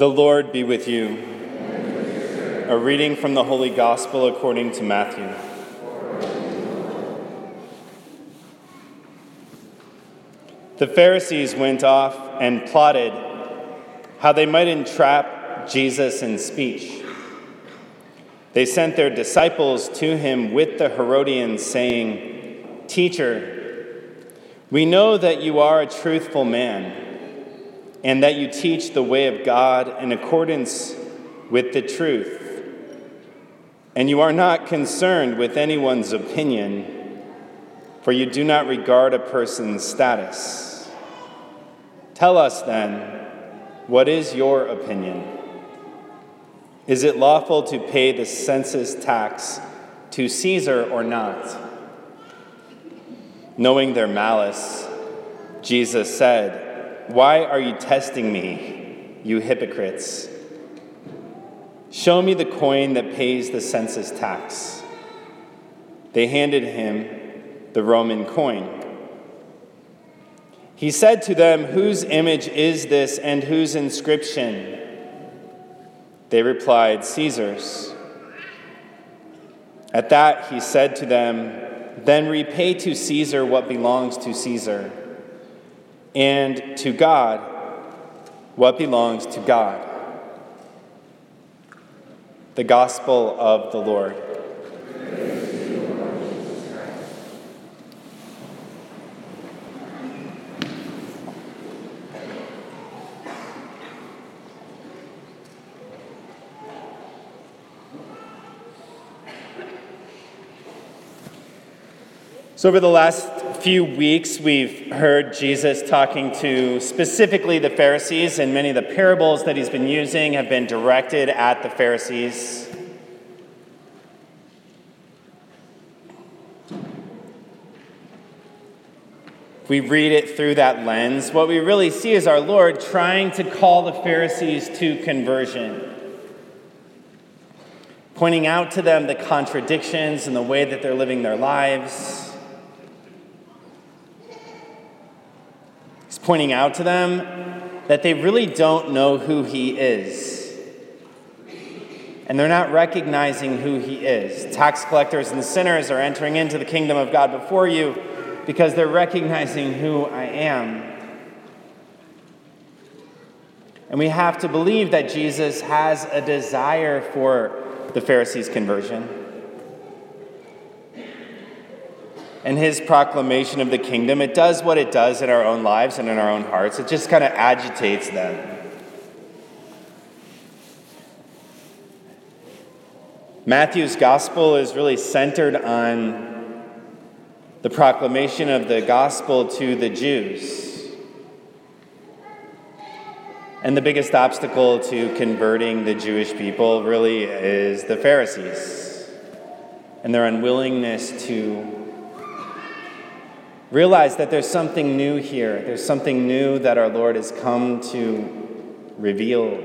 The Lord be with you. A reading from the Holy Gospel according to Matthew. The Pharisees went off and plotted how they might entrap Jesus in speech. They sent their disciples to him with the Herodians, saying, Teacher, we know that you are a truthful man and that you teach the way of God in accordance with the truth. And you are not concerned with anyone's opinion, for you do not regard a person's status. Tell us then, what is your opinion? Is it lawful to pay the census tax to Caesar or not? Knowing their malice, Jesus said, why are you testing me, you hypocrites? Show me the coin that pays the census tax. They handed him the Roman coin. He said to them, Whose image is this and whose inscription? They replied, Caesar's. At that, he said to them, Then repay to Caesar what belongs to Caesar and to God what belongs to God. The Gospel of the Lord. So, over the last few weeks, we've heard Jesus talking to specifically the Pharisees, and many of the parables that he's been using have been directed at the Pharisees. we read it through that lens, what we really see is our Lord trying to call the Pharisees to conversion, pointing out to them the contradictions in the way that they're living their lives pointing out to them that they really don't know who he is. And they're not recognizing who he is. Tax collectors and sinners are entering into the kingdom of God before you because they're recognizing who I am. And we have to believe that Jesus has a desire for the Pharisees' conversion. And his proclamation of the kingdom, it does what it does in our own lives and in our own hearts. It just kind of agitates them. Matthew's gospel is really centered on the proclamation of the gospel to the Jews. And the biggest obstacle to converting the Jewish people really is the Pharisees and their unwillingness to Realize that there's something new here. There's something new that our Lord has come to reveal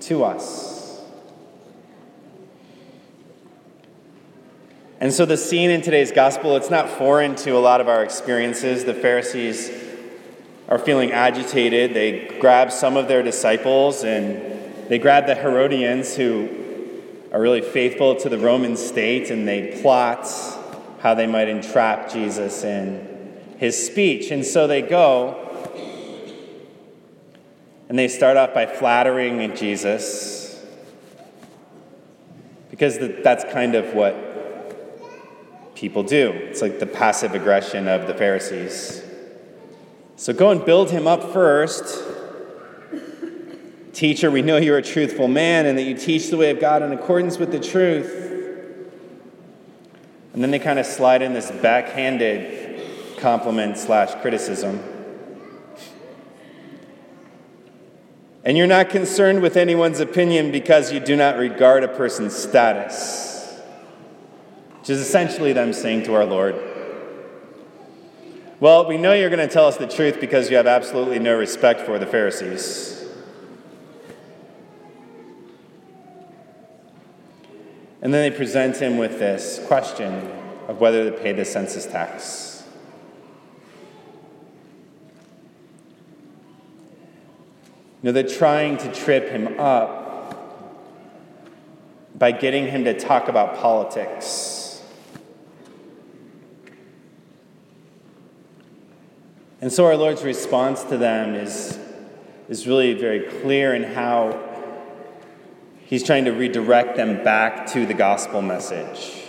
to us. And so the scene in today's gospel, it's not foreign to a lot of our experiences. The Pharisees are feeling agitated. They grab some of their disciples and they grab the Herodians who are really faithful to the Roman state and they plot how they might entrap Jesus in his speech. And so they go and they start off by flattering Jesus because that's kind of what people do. It's like the passive aggression of the Pharisees. So go and build him up first. Teacher, we know you're a truthful man and that you teach the way of God in accordance with the truth. And then they kind of slide in this backhanded compliment slash criticism. And you're not concerned with anyone's opinion because you do not regard a person's status, which is essentially them saying to our Lord, Well, we know you're going to tell us the truth because you have absolutely no respect for the Pharisees. And then they present him with this question of whether to pay the census tax. You know, they're trying to trip him up by getting him to talk about politics. And so our Lord's response to them is, is really very clear in how he's trying to redirect them back to the gospel message.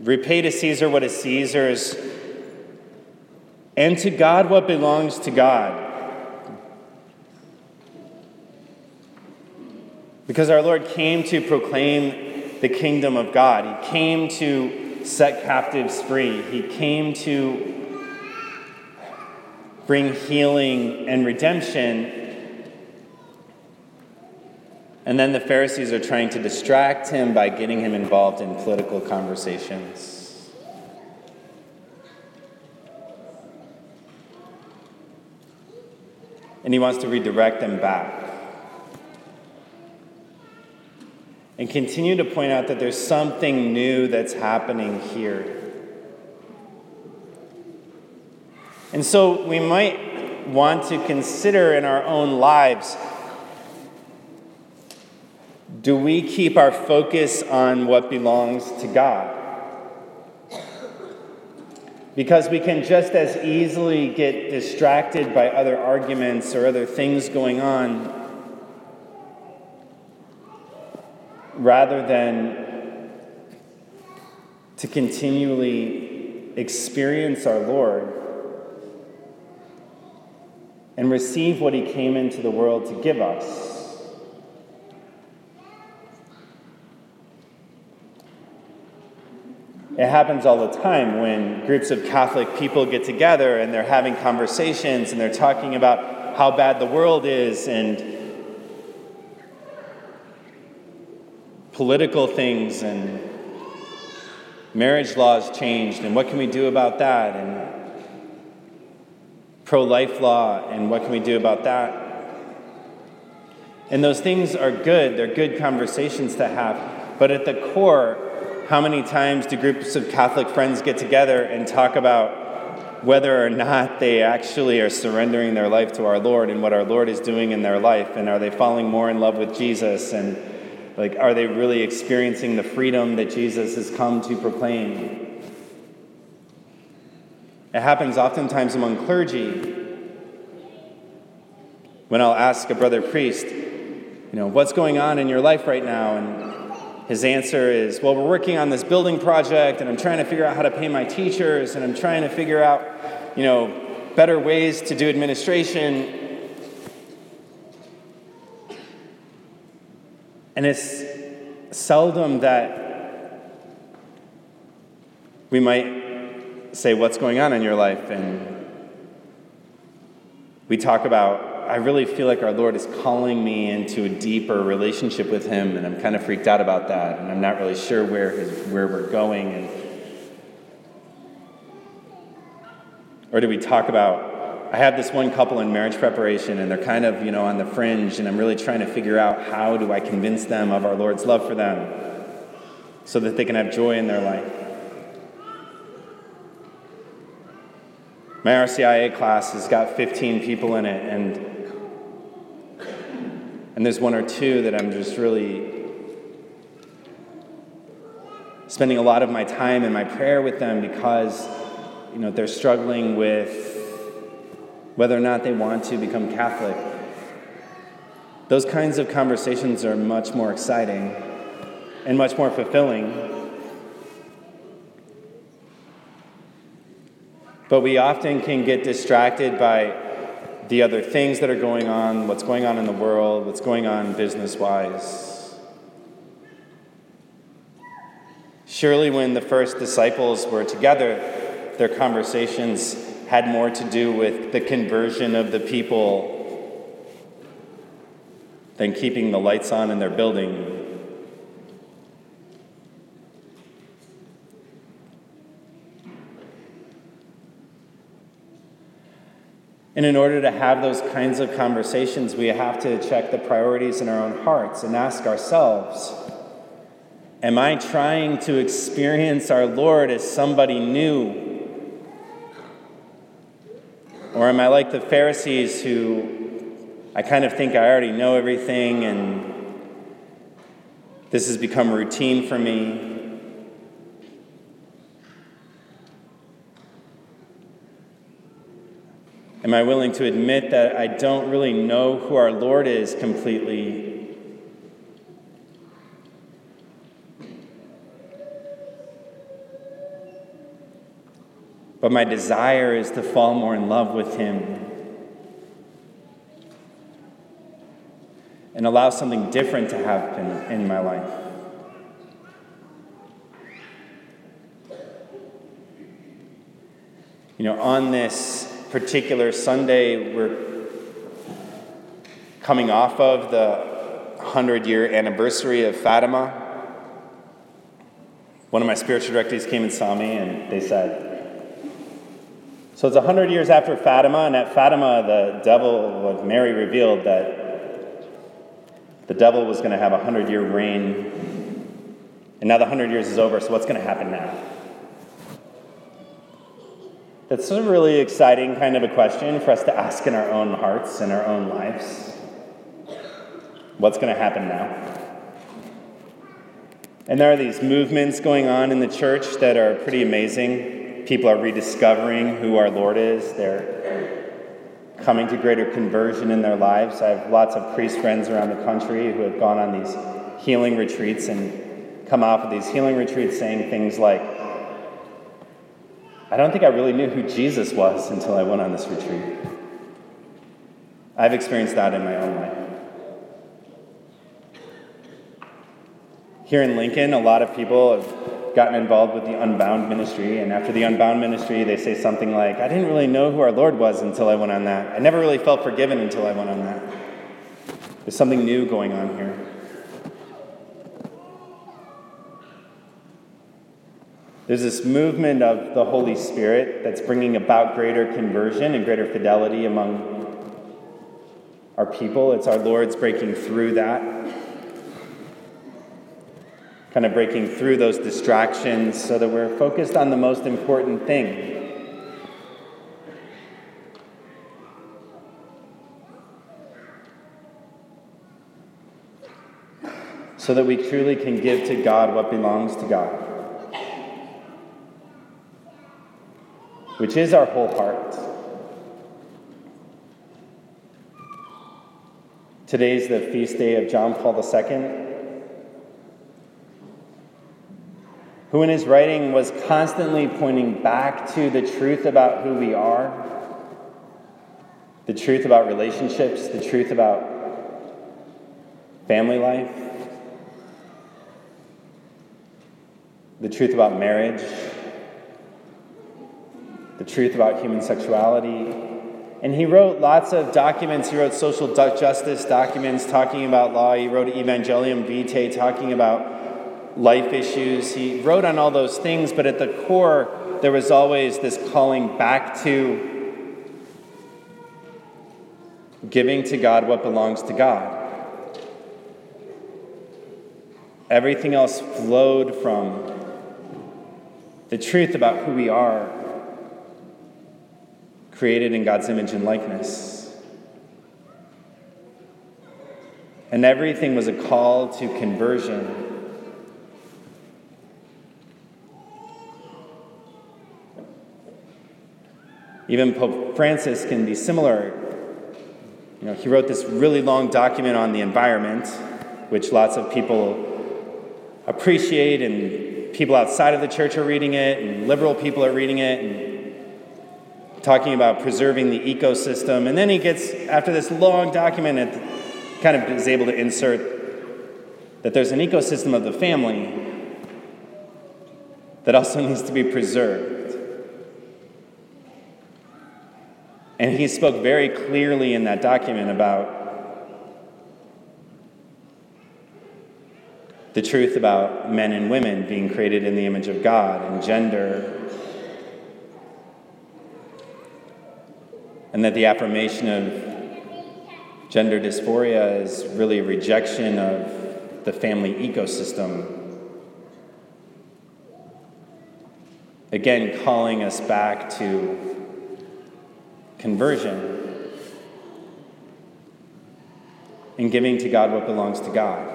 Repay to Caesar what is Caesar's, and to God what belongs to God. Because our Lord came to proclaim the kingdom of God, He came to set captives free, He came to bring healing and redemption. And then the Pharisees are trying to distract him by getting him involved in political conversations. And he wants to redirect them back. And continue to point out that there's something new that's happening here. And so we might want to consider in our own lives do we keep our focus on what belongs to God? Because we can just as easily get distracted by other arguments or other things going on rather than to continually experience our Lord and receive what He came into the world to give us. It happens all the time when groups of Catholic people get together and they're having conversations and they're talking about how bad the world is and political things and marriage laws changed and what can we do about that and pro life law and what can we do about that. And those things are good, they're good conversations to have, but at the core, how many times do groups of Catholic friends get together and talk about whether or not they actually are surrendering their life to our Lord and what our Lord is doing in their life? And are they falling more in love with Jesus? And like, are they really experiencing the freedom that Jesus has come to proclaim? It happens oftentimes among clergy. When I'll ask a brother priest, you know, what's going on in your life right now? And his answer is, Well, we're working on this building project, and I'm trying to figure out how to pay my teachers, and I'm trying to figure out, you know, better ways to do administration. And it's seldom that we might say, What's going on in your life? And we talk about I really feel like our Lord is calling me into a deeper relationship with Him, and I'm kind of freaked out about that, and I'm not really sure where, his, where we're going. And, or do we talk about, I have this one couple in marriage preparation, and they're kind of, you know, on the fringe, and I'm really trying to figure out how do I convince them of our Lord's love for them so that they can have joy in their life. My RCIA class has got 15 people in it, and and there's one or two that I'm just really spending a lot of my time in my prayer with them because you know they're struggling with whether or not they want to become Catholic. Those kinds of conversations are much more exciting and much more fulfilling. But we often can get distracted by the other things that are going on, what's going on in the world, what's going on business wise. Surely, when the first disciples were together, their conversations had more to do with the conversion of the people than keeping the lights on in their building And in order to have those kinds of conversations, we have to check the priorities in our own hearts and ask ourselves Am I trying to experience our Lord as somebody new? Or am I like the Pharisees who I kind of think I already know everything and this has become routine for me? Am I willing to admit that I don't really know who our Lord is completely? But my desire is to fall more in love with Him and allow something different to happen in my life. You know, on this particular Sunday, we're coming off of the 100 year anniversary of Fatima. One of my spiritual directors came and saw me, and they said, so it's 100 years after Fatima, and at Fatima, the devil, of Mary revealed that the devil was going to have a 100 year reign. And now the 100 years is over, so what's going to happen now? That's a really exciting kind of a question for us to ask in our own hearts and our own lives. What's going to happen now? And there are these movements going on in the church that are pretty amazing. People are rediscovering who our Lord is. They're coming to greater conversion in their lives. I have lots of priest friends around the country who have gone on these healing retreats and come off of these healing retreats saying things like, I don't think I really knew who Jesus was until I went on this retreat. I've experienced that in my own life. Here in Lincoln, a lot of people have gotten involved with the Unbound ministry. And after the Unbound ministry, they say something like, I didn't really know who our Lord was until I went on that. I never really felt forgiven until I went on that. There's something new going on here. There's this movement of the Holy Spirit that's bringing about greater conversion and greater fidelity among our people. It's our Lord's breaking through that kind of breaking through those distractions so that we're focused on the most important thing. So that we truly can give to God what belongs to God, which is our whole heart. Today is the feast day of John Paul II. who in his writing was constantly pointing back to the truth about who we are, the truth about relationships, the truth about family life, the truth about marriage, the truth about human sexuality. And he wrote lots of documents. He wrote social justice documents talking about law. He wrote Evangelium Vitae talking about life issues. He wrote on all those things, but at the core, there was always this calling back to giving to God what belongs to God. Everything else flowed from the truth about who we are, created in God's image and likeness. And everything was a call to conversion Even Pope Francis can be similar. You know, he wrote this really long document on the environment, which lots of people appreciate, and people outside of the church are reading it, and liberal people are reading it, talking about preserving the ecosystem. And then he gets, after this long document, it kind of is able to insert that there's an ecosystem of the family that also needs to be preserved. And he spoke very clearly in that document about the truth about men and women being created in the image of God and gender. And that the affirmation of gender dysphoria is really a rejection of the family ecosystem. Again, calling us back to conversion, and giving to God what belongs to God.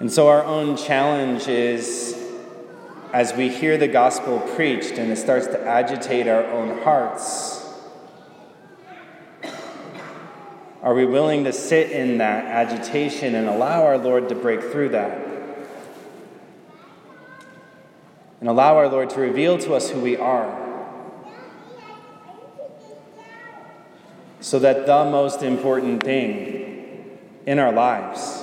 And so, our own challenge is as we hear the gospel preached and it starts to agitate our own hearts, are we willing to sit in that agitation and allow our Lord to break through that? And allow our Lord to reveal to us who we are. So that the most important thing in our lives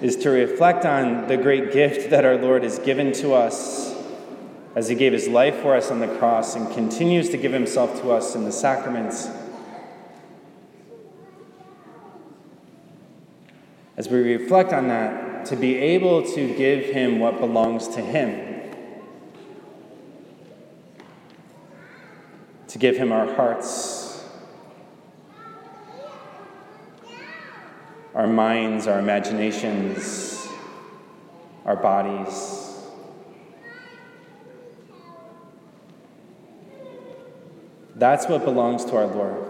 is to reflect on the great gift that our Lord has given to us as He gave His life for us on the cross and continues to give Himself to us in the sacraments. As we reflect on that, to be able to give Him what belongs to Him. To give Him our hearts our minds, our imaginations, our bodies. That's what belongs to our Lord.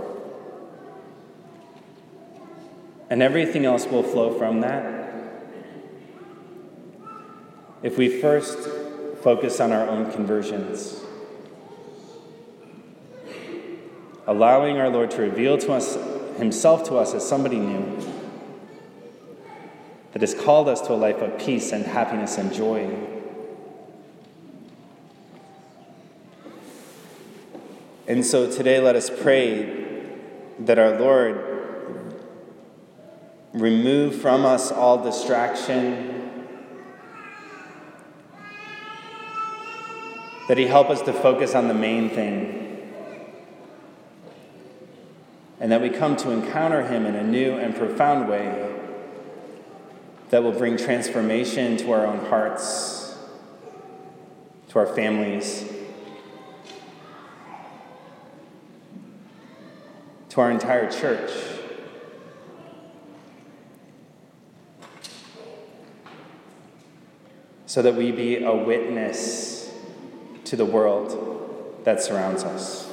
And everything else will flow from that. If we first focus on our own conversions, allowing our Lord to reveal to us Himself to us as somebody new that has called us to a life of peace and happiness and joy. And so today, let us pray that our Lord remove from us all distraction, that He help us to focus on the main thing, and that we come to encounter Him in a new and profound way that will bring transformation to our own hearts, to our families, to our entire church. So that we be a witness to the world that surrounds us.